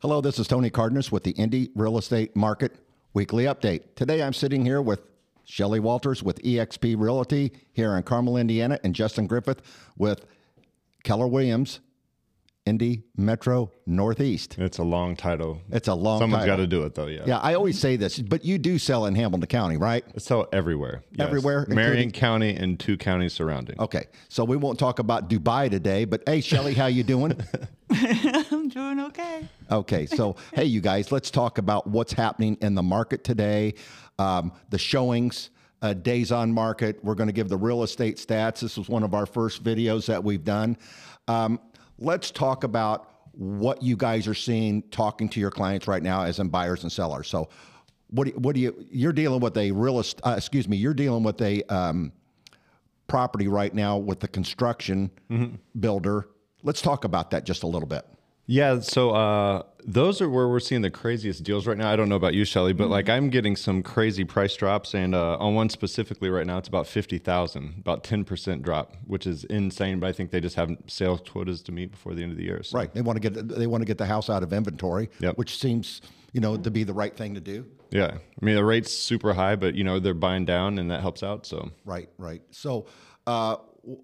Hello, this is Tony Cardenas with the Indy Real Estate Market Weekly Update. Today I'm sitting here with Shelly Walters with eXp Realty here in Carmel, Indiana, and Justin Griffith with Keller Williams, Indy Metro Northeast. It's a long title. It's a long Someone's got to do it though. Yeah. Yeah, I always say this, but you do sell in Hamilton County, right? It's sell everywhere. Yes. Everywhere, Marion including- County and two counties surrounding. Okay, so we won't talk about Dubai today, but hey, Shelly, how you doing? I'm doing okay. Okay, so hey, you guys, let's talk about what's happening in the market today. Um, the showings, uh, days on market. We're going to give the real estate stats. This was one of our first videos that we've done. Um, let's talk about what you guys are seeing talking to your clients right now, as in buyers and sellers. So, what do you, what do you? You're dealing with a real est- uh, excuse me. You're dealing with a um, property right now with the construction builder. Let's talk about that just a little bit. Yeah, so uh, those are where we're seeing the craziest deals right now. I don't know about you, Shelly, but like I'm getting some crazy price drops, and uh, on one specifically right now, it's about fifty thousand, about ten percent drop, which is insane. But I think they just have sales quotas to meet before the end of the year. So. Right. They want to get they want to get the house out of inventory, Yep. which seems you know to be the right thing to do. Yeah, I mean the rate's super high, but you know they're buying down, and that helps out. So Right. Right. So. Uh, w-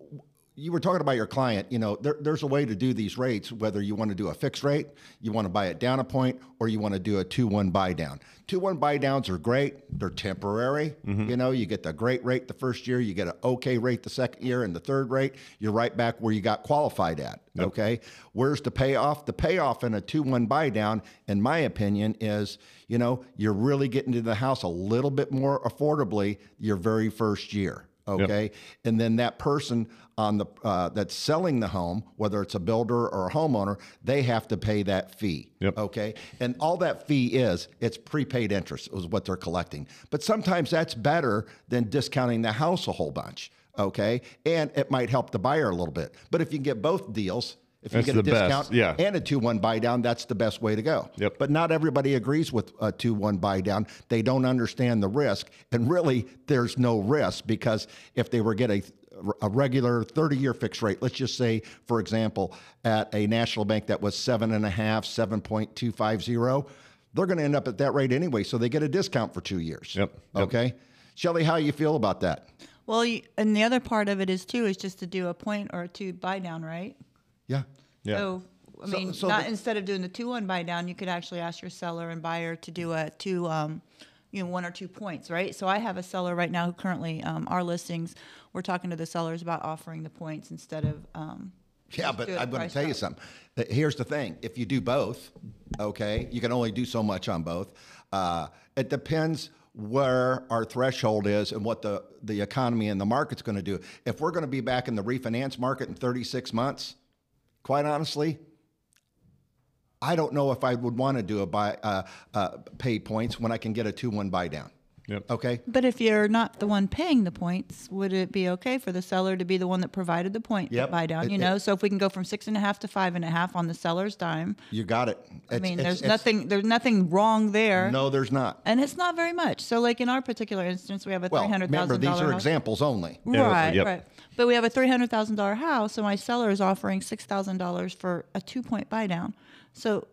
you were talking about your client. You know, there, there's a way to do these rates, whether you want to do a fixed rate, you want to buy it down a point, or you want to do a 2 1 buy down. 2 1 buy downs are great. They're temporary. Mm-hmm. You know, you get the great rate the first year, you get an okay rate the second year, and the third rate, you're right back where you got qualified at. Okay. Where's the payoff? The payoff in a 2 1 buy down, in my opinion, is you know, you're really getting to the house a little bit more affordably your very first year okay and then that person on the uh, that's selling the home whether it's a builder or a homeowner they have to pay that fee Yep. okay and all that fee is it's prepaid interest is what they're collecting but sometimes that's better than discounting the house a whole bunch okay and it might help the buyer a little bit but if you can get both deals if you That's get a best, discount yeah. and a 2-1 buy down that's the best way to go Yep. but not everybody agrees with a 2 1 buy down. They don't understand the risk. And really, there's no risk because if they were get a, a regular 30 year fixed rate, let's just say, for example, at a national bank that was 7.5, 7.250, they're going to end up at that rate anyway. So they get a discount for two years. Yep. Yep. Okay. Shelly, how you feel about that? Well, and the other part of it is too is just to do a point or a two buy down, right? Yeah. yeah, So I So- mean, so not the- instead of doing the two one buy down, you could actually ask your seller and buyer to do a two, um, you know, one or two points, right? So I have a seller right now who currently um, our listings. We're talking to the sellers about offering the points instead of. Um, Yeah, but I'm going to tell you something. Here's the thing: if you do both, okay, you can only do so much on both. Uh, it depends where our threshold is and what the the economy and the market's going to do. If we're going to be back in the refinance market in 36 months, quite honestly, I don't know if I would want to do a buy uh, uh, pay points when I can get a two one buy down. Yep. Okay. But if you're not the one paying the points, would it be okay for the seller to be the one that provided the point Yep. buy down? It- You it- know, so if we can go from six and a half to five and a half on the seller's dime, You got it. I mean, it's- there's it's- nothing there's nothing wrong there. No, there's not. And it's not very much. So, like in our particular instance, we have a Well, three hundred remember these are house. examples only. Yeah, Right, yep. right. But we have a three hundred thousand dollar house, so my seller is offering six thousand dollars for a two point buy down. So,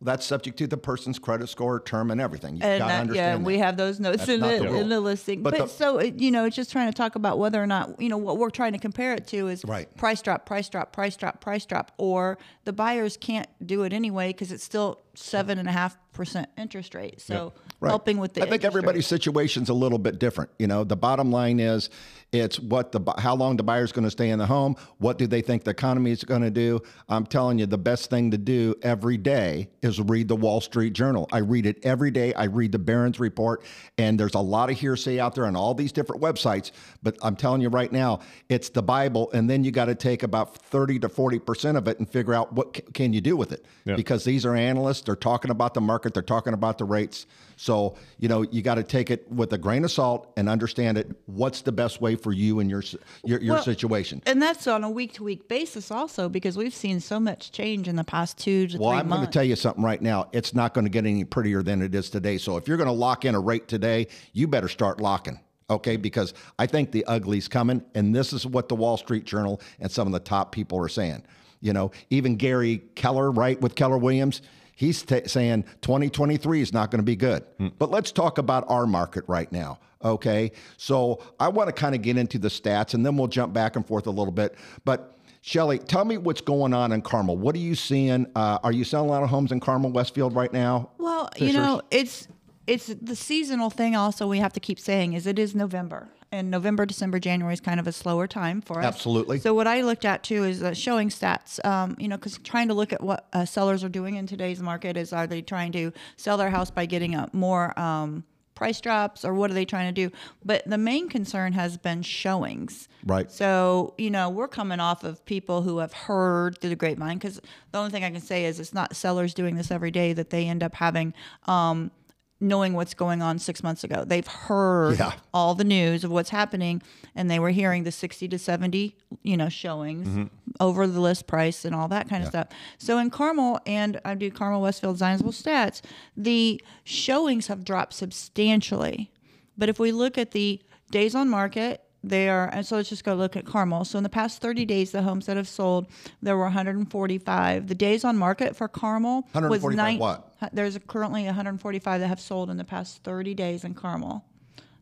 That's subject to the person's credit score, term, and everything. You and got to understand that, yeah, understand. we have those notes That's in the, the in the listing. But But, the- so it, you know, it's just trying to talk about whether or not you know what we're trying to compare it to is Right. price drop, price drop, price drop, price drop, or the buyers can't do it anyway because it's still seven and a half percent interest rate. So Right. helping with the I think everybody's rate. situation's a little bit different. You know, the bottom line is it's what the how long the buyer's going to stay in the home. What do they think the economy is going to do? I'm telling you, the best thing to do every day is read the Wall Street Journal. I read it every day. I read the Barron's report, and there's a lot of hearsay out there on all these different websites. But I'm telling you right now, it's the Bible, and then you got to take about 30 to 40 percent of it and figure out what can you do with it Yeah. because these are analysts. They're talking about the market. They're talking about the rates. So you know you got to take it with a grain of salt and understand it. What's the best way for you and your your, your Well, situation? And that's on a week to week basis also because we've seen so much change in the past two to Well, three I'm going to tell you something right now. It's not going to get any prettier than it is today. So if you're going to lock in a rate today, you better start locking. Okay, because I think the ugly's coming, and this is what the Wall Street Journal and some of the top people are saying. You know, even Gary Keller, right, with Keller Williams, He's t- saying 2023 is not going to be good. But let's talk about our market right now. Okay. So I want to kind of get into the stats and then we'll jump back and forth a little bit. But Shelly, tell me what's going on in Carmel. What are you seeing? Uh, are you selling a lot of homes in Carmel, Westfield right now? Well, you know, it's it's the seasonal thing. Also, we have to keep saying is it is November, and November, December, January is kind of a slower time for us. Absolutely. So what I looked at too is uh, showing stats. Um, you know, because trying to look at what uh, sellers are doing in today's market is are they trying to sell their house by getting a more um, price drops or what are they trying to do? But the main concern has been showings. Right. So, you know, we're coming off of people who have heard through the grapevine because the only thing I can say is it's not sellers doing this every day that they end up having. Um, knowing what's going on six months ago. They've heard Yeah. all the news of what's happening and they were hearing the 60 to 70, you know, showings mm-hmm. over the list price and all that kind of stuff. So in Carmel and I do Carmel Westfield Zionsville stats, the showings have dropped substantially. But if we look at the days on market, they are, and so let's just go look at Carmel. So in the past 30 days, the homes that have sold, there were 145. The days on market for Carmel was 145 nine. what? There's currently 145 that have sold in the past 30 days in Carmel.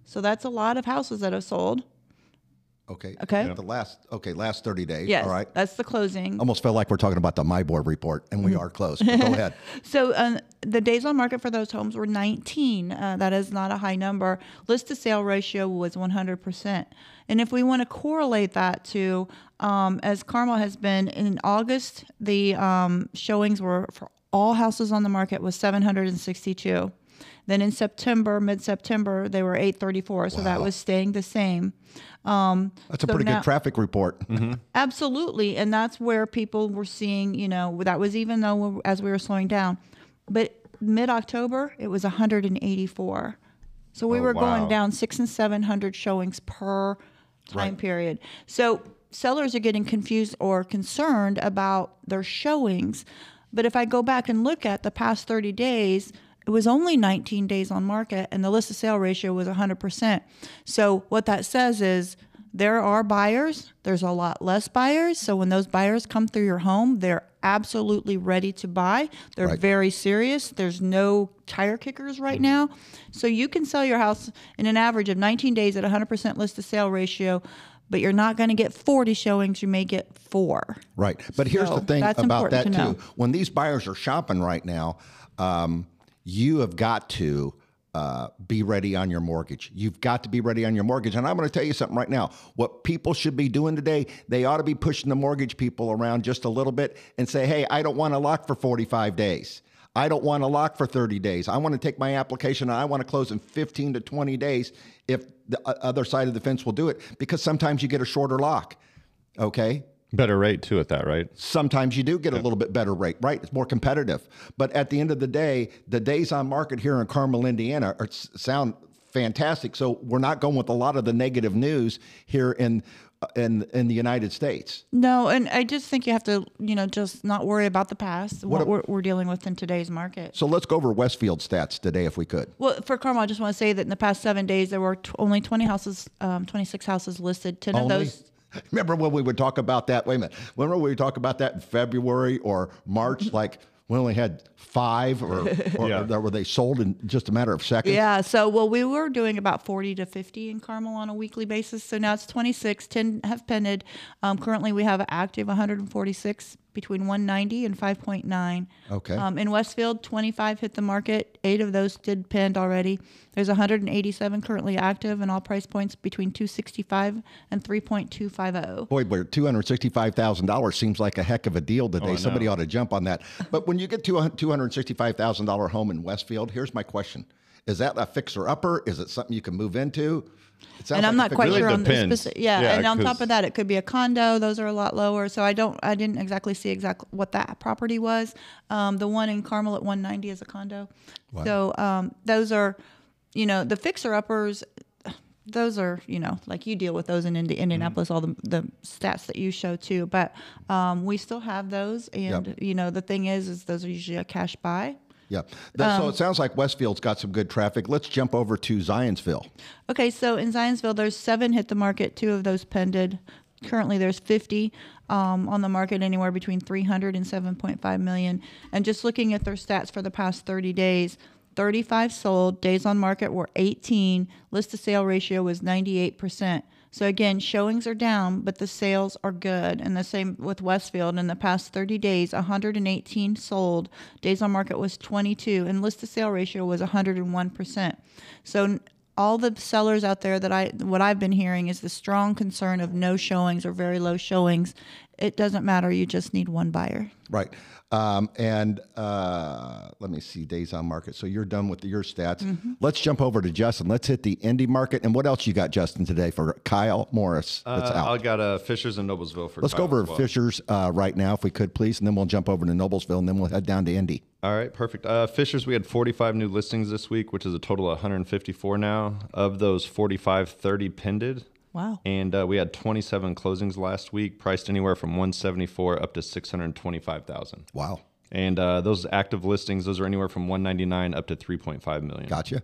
So that's a lot of houses that have sold. Okay. Okay. The last, okay, last 30 days. Yes, All right. that's the closing. Almost felt like we're talking about the MIBOR report, and we are close. But go ahead. So um, the days on market for those homes were 19. Uh, that is not a high number. List to sale ratio was 100%. And if we want to correlate that to, um, as Carmel has been in August, the um, showings were for all houses on the market was 762. Then in September, mid September, they were 834. So that was staying the same. Um, That's a pretty now- good traffic report. Absolutely, and that's where people were seeing. You know, that was even though as we were slowing down, but mid October it was 184. So we Oh, were going down six and seven hundred showings per time Right. period. So sellers are getting confused or concerned about their showings. But if I go back and look at the past 30 days, it was only 19 days on market and the list to sale ratio was 100%. So what that says is there are buyers, there's a lot less buyers. So when those buyers come through your home, they're absolutely ready to buy. They're Right. very serious. There's no tire kickers right mm-hmm. now. So you can sell your house in an average of 19 days at 100% list to sale ratio, but you're not going to get 40 showings. You may get four. Right. But here's So the thing about that, to too. know. When these buyers are shopping right now, um, you have got to uh, be ready on your mortgage. You've got to be ready on your mortgage. And I'm going to tell you something right now. What people should be doing today, they ought to be pushing the mortgage people around just a little bit and say, hey, I don't want to lock for 45 days. I don't want to lock for 30 days. I want to take my application and I want to close in 15 to 20 days if the other side of the fence will do it because sometimes you get a shorter lock. Okay. Better rate too at that, right? Sometimes you do get a little bit better rate, right? It's more competitive. But at the end of the day, the days on market here in Carmel, Indiana, are, sound fantastic. So we're not going with a lot of the negative news here in uh, in in the United States. No, and I just think you have to, you know, just not worry about the past, what, ab- we're, we're dealing with in today's market. So let's go over Westfield stats today, if we could. Well, for Carmel, I just want to say that in the past seven days, there were t- only 20 houses, um, 26 houses listed. 10 of Only? those. Remember when we would talk about that? Wait a minute. Remember when we would talk about that in February or March? like we only had five, or, or, Yeah. or were they sold in just a matter of seconds? Yeah, so well, we were doing about 40 to 50 in Carmel on a weekly basis. So now it's 26, 10 have pended. Um, currently, we have active 146 between 190 and 5.9. Okay. Um, in Westfield, 25 hit the market. Eight of those did pend already. There's 187 currently active, and all price points between 265 and 3.250. Boy, but two hundred sixty-five thousand dollars seems like a heck of a deal today. Oh, Somebody ought to jump on that. But when you get to a two hundred sixty-five thousand dollar home in Westfield, here's my question: Is that a fixer upper? Is it something you can move into? It and I'm like not quite fixer- sure Really on the specific. Yeah, Yeah, and on top of that, it could be a condo. Those are a lot lower. So I don't, I didn't exactly see exactly what that property was. Um, the one in Carmel at 190 is a condo. Wow. So um, those are, you know, the fixer uppers. Those are, you know, like you deal with those in Indi- Indianapolis, all the, the stats that you show too. But um, we still have those, and Yep. you know, the thing is, is those are usually a cash buy. Yeah. That- Um, so it sounds like Westfield's got some good traffic. Let's jump over to Zionsville. Okay, so in Zionsville, there's seven hit the market. Two of those pended. currently there's 50 um, on the market anywhere between 300 and 7.5 million and just looking at their stats for the past 30 days 35 sold days on market were 18 list to sale ratio was 98% so again showings are down but the sales are good. And the same with westfield. In the past 30 days 118 sold. Days on market was 22 and list to sale ratio was 101% so all the sellers out there that I what I've been hearing is the strong concern of no showings or very low showings. It doesn't matter. You just need one buyer. Right. Um, and uh, let me see days on market. So you're done with your stats. Mm-hmm. Let's jump over to Justin. Let's hit the Indy market. And what else you got, Justin, today for Kyle Morris? That's Uh, out. I got uh, Fishers and Noblesville for. Kyle. Let's go over well. Fishers uh, right now, if we could, please, and then we'll jump over to Noblesville, and then we'll head down to Indy. All right, perfect. Uh, Fishers, we had 45 new listings this week, which is a total of 154 now. Of those 45, 30 pended. Wow. And uh, we had 27 closings last week, priced anywhere from 174 up to 625,000. Wow. And uh, those active listings, those are anywhere from 199 up to 3.5 million. Gotcha.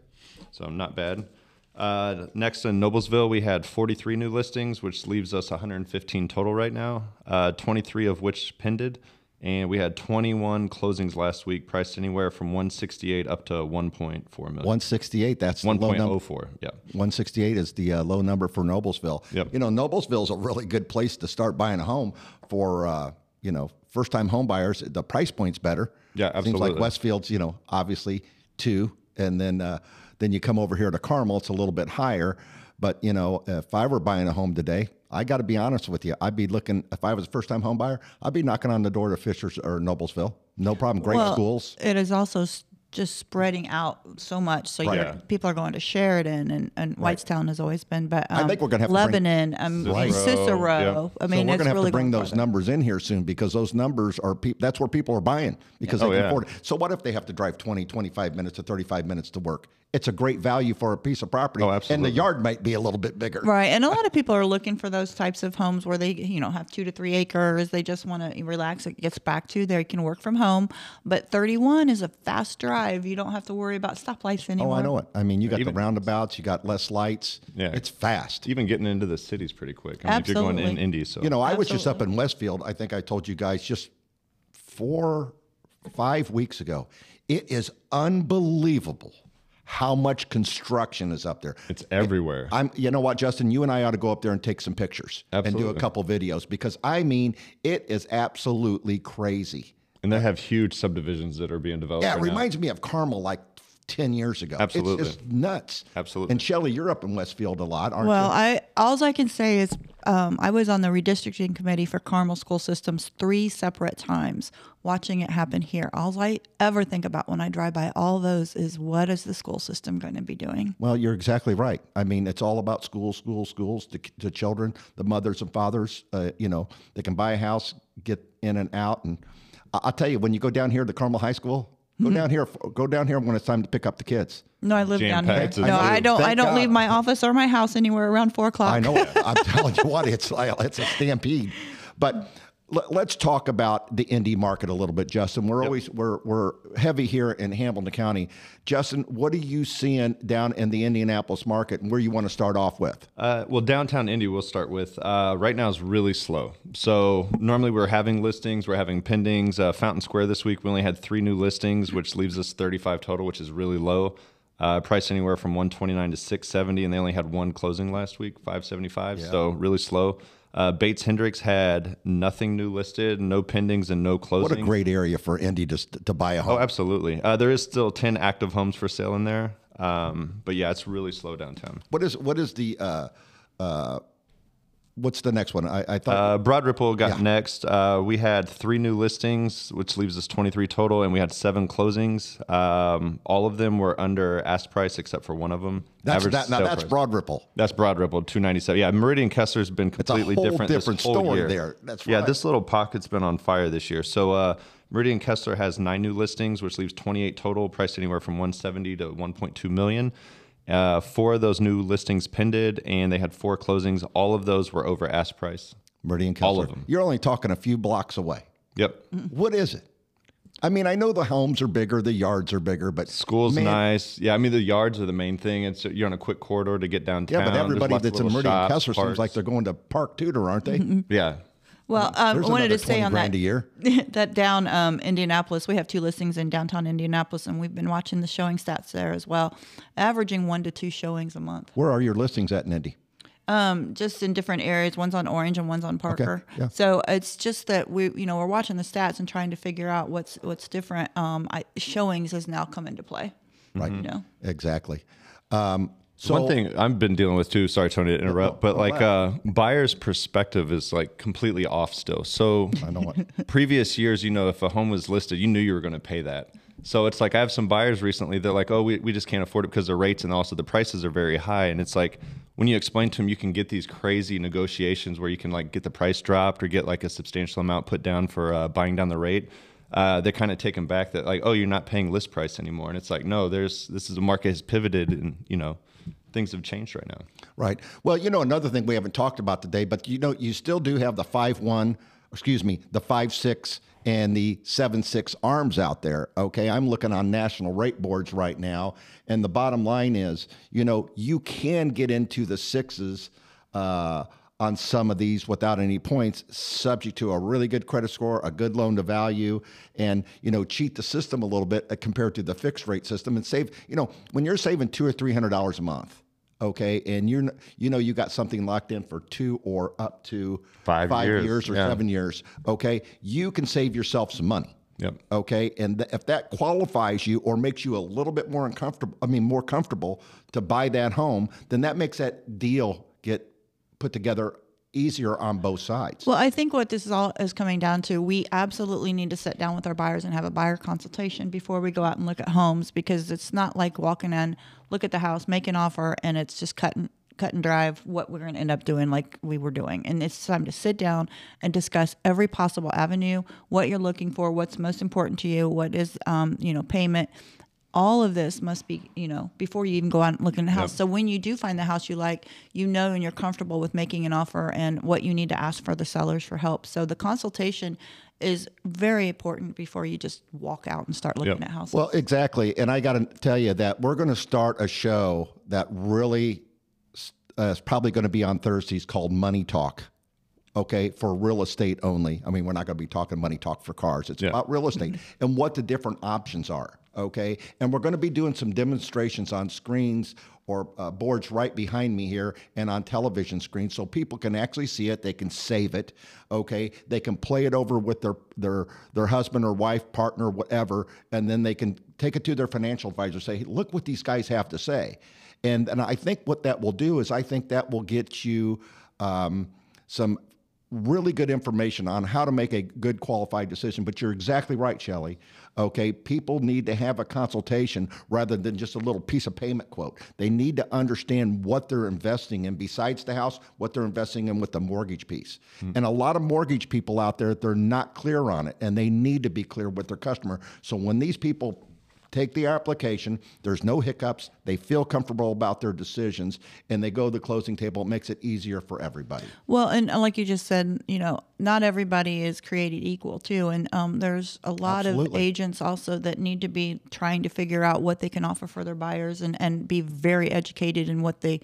So not bad. Uh, next in Noblesville, we had 43 new listings, which leaves us 115 total right now. Uh, 23 of which pended, and we had 21 closings last week, priced anywhere from 168 up to 1.4 million. 168, that's the low 1.04. Yeah. 168 is the uh, low number for Noblesville. Yep. You know, Noblesville is a really good place to start buying a home for, uh, you know, first time home buyers. The price point's better. Yeah, absolutely. Seems like. Westfield's, you know, obviously two. And then, uh, then you come over here to Carmel, it's a little bit higher. But, you know, if I were buying a home today, I got to be honest with you. I'd be looking, if I was a first time home buyer, I'd be knocking on the door to Fishers or Noblesville. No problem. Great Well, schools. It is also just spreading out so much. So you're, Yeah. people are going to Sheridan and, and Whitestown has always been, but um, think we're gonna have to bring- Lebanon, um, Right. Cicero. Cicero, I mean, so we're it's going to have really to bring those numbers in here soon because those numbers are peop that's where people are buying because they Oh, can yeah. afford it. So what if they have to drive 20, 25 minutes to 35 minutes to work? It's a great value for a piece of property. Oh, And the yard might be a little bit bigger. Right, and a lot of people are looking for those types of homes where they, you know, have two to three acres. They just want to relax. It gets back to they can work from home. But 31 is a fast drive. You don't have to worry about stoplights anymore. Oh. I know it. I mean, you got Even- the roundabouts, you got less lights. Yeah. It's fast. Even getting into the city's pretty quick. I mean, if you're going in Indy, so You know, I was just up in Westfield. I think I told you guys just four, five weeks ago. It is unbelievable how much construction is up there. it's everywhere. I'm, you know what, Justin, you and I ought to go up there and take some pictures and do a couple videos because I mean, it is absolutely crazy. and they have huge subdivisions that are being developed. Yeah, it right now. reminds me of Carmel like 10 years ago. Absolutely. It's just nuts. Absolutely. And Shelly, you're up in Westfield a lot, aren't Well, you? Well, I alls I can say is um, I was on the redistricting committee for Carmel School Systems three separate times, watching it happen here. All I ever think about when I drive by all those is what is the school system going to be doing? Well, you're exactly right. I mean, it's all about schools, schools, schools to, to children, the mothers and fathers. Uh, you know, they can buy a house, get in and out. And I- I'll tell you, when you go down here to Carmel High School, go Mm-hmm. down here, go down here when it's time to pick up the kids. No, I live down here. Jam-packed, No. I don't. I don't God. leave my office or my house anywhere around four o'clock. I know. it. I'm telling you what, it's like, it's a stampede. But let, us talk about the Indy market a little bit, Justin. We're always we're we're heavy here in Hamilton County. Justin, what are you seeing down in the Indianapolis market, and where you want to start off with? Uh, well, downtown Indy, we'll start with. Uh, right now is really slow. So normally we're having listings, we're having pendings. Uh, Fountain Square this week, we only had three new listings, which leaves us 35 total, which is really low. Uh, price anywhere from 129 to 670, and they only had one closing last week, 575. So really slow. Uh, Bates Hendricks had nothing new listed, no pendings, and no closings. What a great area for Indy to to buy a home. Oh, absolutely. Uh, there is still 10 active homes for sale in there. Um, but yeah, it's really slow downtown. What is what is the uh, uh, what's the next one? I, I thought Uh, Broad Ripple got Yeah. next. Uh, we had three new listings, which leaves us 23 total, and we had seven closings. Um, all of them were under ask price except for one of them. that's that. Now that's price. Broad Ripple. That's Broad Ripple, 297. Yeah, Meridian Kessler's been completely different. different this whole story year. there. That's yeah, this little pocket's been on fire this year. So uh, Meridian Kessler has nine new listings, which leaves 28 total, priced anywhere from 170 to 1.2 million. Uh, four of those new listings pended, and they had four closings. All of those were over ask price. Meridian Kessler. All of them. You're only talking a few blocks away. Yep. What is it? I mean, I know the homes are bigger, the yards are bigger, but School's man, nice. Yeah, I mean the yards are the main thing. It's you're on a quick corridor to get downtown. Yeah, but everybody that's in Meridian shops, Kessler seems like they're going to Park Tudor, aren't they? Yeah. Well, um, I wanted to say on that that down um, Indianapolis, we have two listings in downtown Indianapolis, and we've been watching the showing stats there as well, averaging one to two showings a month. Where are your listings at in Indy? Um, just in different areas. One's on Orange and one's on Parker. Okay. yeah. So it's just that we, you know, we're watching the stats and trying to figure out what's what's different. Um, I, showings has now come into play. Right. You know. Exactly. Um, so One thing I've been dealing with too. Sorry, Tony, to interrupt, but like uh, buyer's perspective is like completely off still. So I know what. previous years, you know, if a home was listed, you knew you were going to pay that. So it's like I have some buyers recently. They're like, "Oh, we, we just can't afford it because the rates and also the prices are very high." And it's like when you explain to them, you can get these crazy negotiations where you can like get the price dropped or get like a substantial amount put down for uh, buying down the rate. Uh, they're kind of taken back that like, "Oh, you're not paying list price anymore." And it's like, no, there's this is a market has pivoted and you know things have changed right now. Right. Well, you know, another thing we haven't talked about today, but you know, you still do have the five one, excuse me, the five six and the seven six arms out there. Okay, I'm looking on national rate boards right now, and the bottom line is, you know, you can get into the sixes. Uh, on some of these without any points, subject to a really good credit score, a good loan to value, and you know cheat the system a little bit uh, compared to the fixed rate system and save. You know when you're saving two or three hundred dollars a month, okay, and you're you know you got something locked in for two or up to Five years, or yeah. seven years, okay, you can save yourself some money. Yep. Okay, and th- if that qualifies you or makes you a little bit more uncomfortable, I mean more comfortable to buy that home, then that makes that deal get put together easier on both sides. Well, I think what this is all is coming down to, we absolutely need to sit down with our buyers and have a buyer consultation before we go out and look at homes because it's not like walking in, look at the house, make an offer, and it's just cut and cut and drive what we're going to end up doing like we were doing. And it's time to sit down and discuss every possible avenue, what you're looking for, what's most important to you, what is um, you know, payment. All of this must be, you know, before you even go out and look in the house. So when you do find the house you like, you know and you're comfortable with making an offer and what you need to ask for the sellers for help. So the consultation is very important before you just walk out and start looking Yep. at houses. Well, exactly. And I got to tell you that we're going to start a show that really uh, is probably going to be on Thursdays called Money Talk. Okay, for real estate only. I mean, we're not going to be talking money talk for cars. It's Yeah. about real estate and what the different options are. Okay, and we're going to be doing some demonstrations on screens or uh, boards right behind me here and on television screens so people can actually see it they can save it okay? They can play it over with their their their husband or wife partner whatever and then they can take it to their financial advisor say hey, look what these guys have to say. And and i think what that will do is i think that will get you um, some really good information on how to make a good qualified decision. But you're exactly right, Shelly. Okay, people need to have a consultation rather than just a little piece of payment quote. They need to understand what they're investing in besides the house, what they're investing in with the mortgage piece. Hmm. And a lot of mortgage people out there, they're not clear on it, and they need to be clear with their customer. So when these people take the application. There's no hiccups. They feel comfortable about their decisions, and they go to the closing table. It makes it easier for everybody. Well, and like you just said, you know, not everybody is created equal too, and um, there's a lot of agents also that need to be trying to figure out what they can offer for their buyers and and be very educated in what they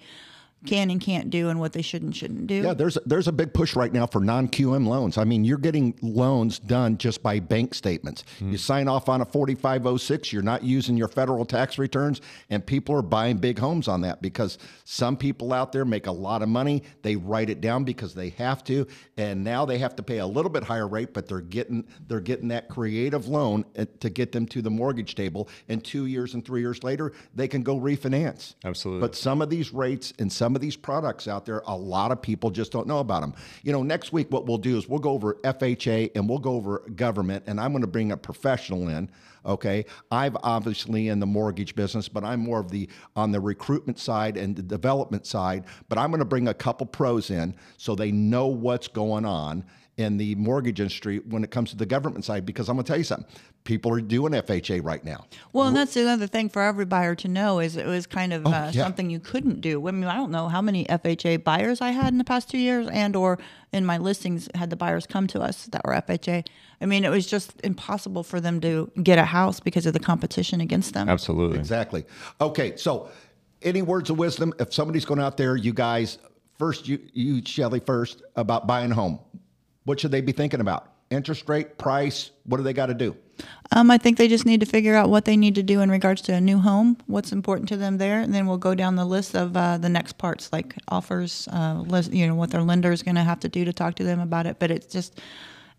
can and can't do and what they should and shouldn't do. Yeah, there's there's a big push right now for non-QM loans. I mean, you're getting loans done just by bank statements. You sign off on a 4506, you're not using your federal tax returns, and people are buying big homes on that because some people out there make a lot of money. They write it down because they have to, and now they have to pay a little bit higher rate, but they're getting they're getting that creative loan uh, to get them to the mortgage table. And two years and three years later, they can go refinance. Absolutely. But some of these rates and some of these products out there, a lot of people just don't know about them. You know, next week, what we'll do is we'll go over FHA and we'll go over government, and I'm going to bring a professional in. Okay, I've obviously in the mortgage business, but I'm more of the on the recruitment side and the development side. But I'm going to bring a couple pros in so they know what's going on in the mortgage industry when it comes to the government side because I'm going to tell you something. People are doing FHA right now. Well, and that's the other thing for every buyer to know is it was kind of uh, Oh, yeah. something you couldn't do. I mean, I don't know how many FHA buyers I had in the past two years, and or in my listings had the buyers come to us that were FHA. I mean, it was just impossible for them to get a house because of the competition against them. Absolutely. Exactly. Okay, so any words of wisdom if somebody's going out there, you guys, first you you Shelly first about buying a home. What should they be thinking about? Interest rate, price, what do they got to do? Um, I think they just need to figure out what they need to do in regards to a new home, what's important to them there, and then we'll go down the list of uh, the next parts, like offers, uh, list, you know, what their lender is going to have to do to talk to them about it. But it's just,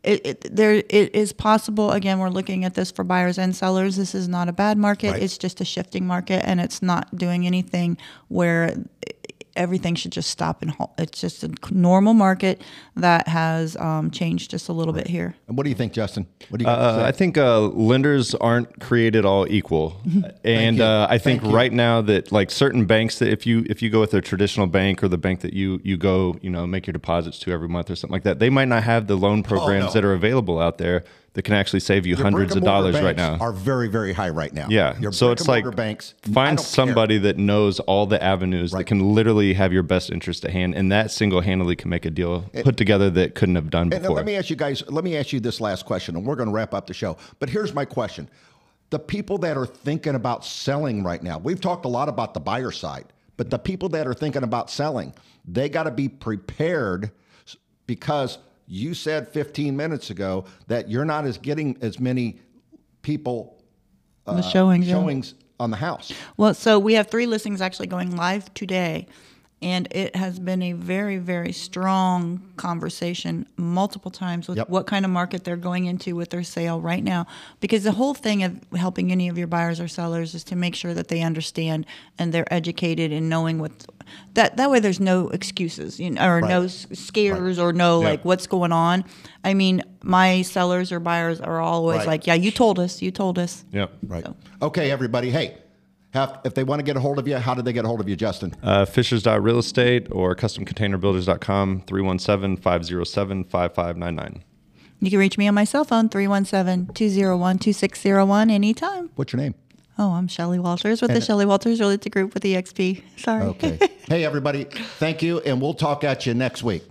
it, it there it is possible. Again, we're looking at this for buyers and sellers. This is not a bad market. Right. It's just a shifting market, and it's not doing anything where everything should just stop and halt. It's just a normal market that has um, changed just a little bit here. And what do you think, Justin? What do you Uh, say? I think uh, lenders aren't created all equal, and uh, I think Thank you. right now that like certain banks that if you if you go with a traditional bank or the bank that you you go you know make your deposits to every month or something like that, they might not have the loan programs Oh, no. that are available out there that can actually save you Your hundreds of dollars right now. Are very very high right now. Yeah. Your so it's like banks. Find don't care. somebody that knows all the avenues that can literally have your best interest at hand, and that single handedly can make a deal put together that couldn't have done And uh, before. let me ask you guys. Let me ask you this last question, and we're going to wrap up the show. But here's my question: the people that are thinking about selling right now. We've talked a lot about the buyer side, but the people that are thinking about selling, they got to be prepared because you said 15 minutes ago that you're not as getting as many people the showings, uh, yeah. showings on the house. Well, so we have three listings actually going live today, and it has been a very, very strong conversation multiple times with Yep. what kind of market they're going into with their sale right now. Because the whole thing of helping any of your buyers or sellers is to make sure that they understand and they're educated in knowing what that that way there's no excuses you know, or no Right. s- scares or no like what's going on. I mean, my sellers or buyers are always Right. like, "Yeah, you told us, you told us." yeah Right. Okay, everybody. Hey, have, if they want to get a hold of you, how do they get a hold of you, Justin? Uh, Fishers.real estate or customcontainerbuilders.com 317 507 5599. You can reach me on my cell phone, 317 201 2601, anytime. What's your name? Oh, I'm Shelly Walters with the Shelly Walters Realty Group with EXP. Sorry. Okay. hey, everybody. Thank you, and we'll talk at you next week.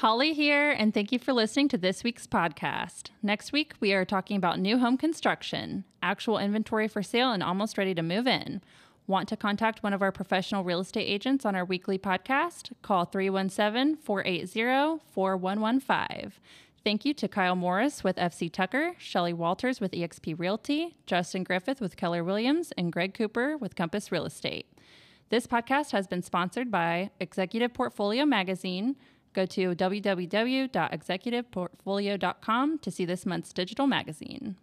Holly here, and thank you for listening to this week's podcast. Next week, we are talking about new home construction, actual inventory for sale, and almost ready to move in. Want to contact one of our professional real estate agents on our weekly podcast? Call 317 480 4115. Thank you to Kyle Morris with FC Tucker, Shelly Walters with eXp Realty, Justin Griffith with Keller Williams, and Greg Cooper with Compass Real Estate. This podcast has been sponsored by Executive Portfolio Magazine. Go to www.executiveportfolio.com to see this month's digital magazine.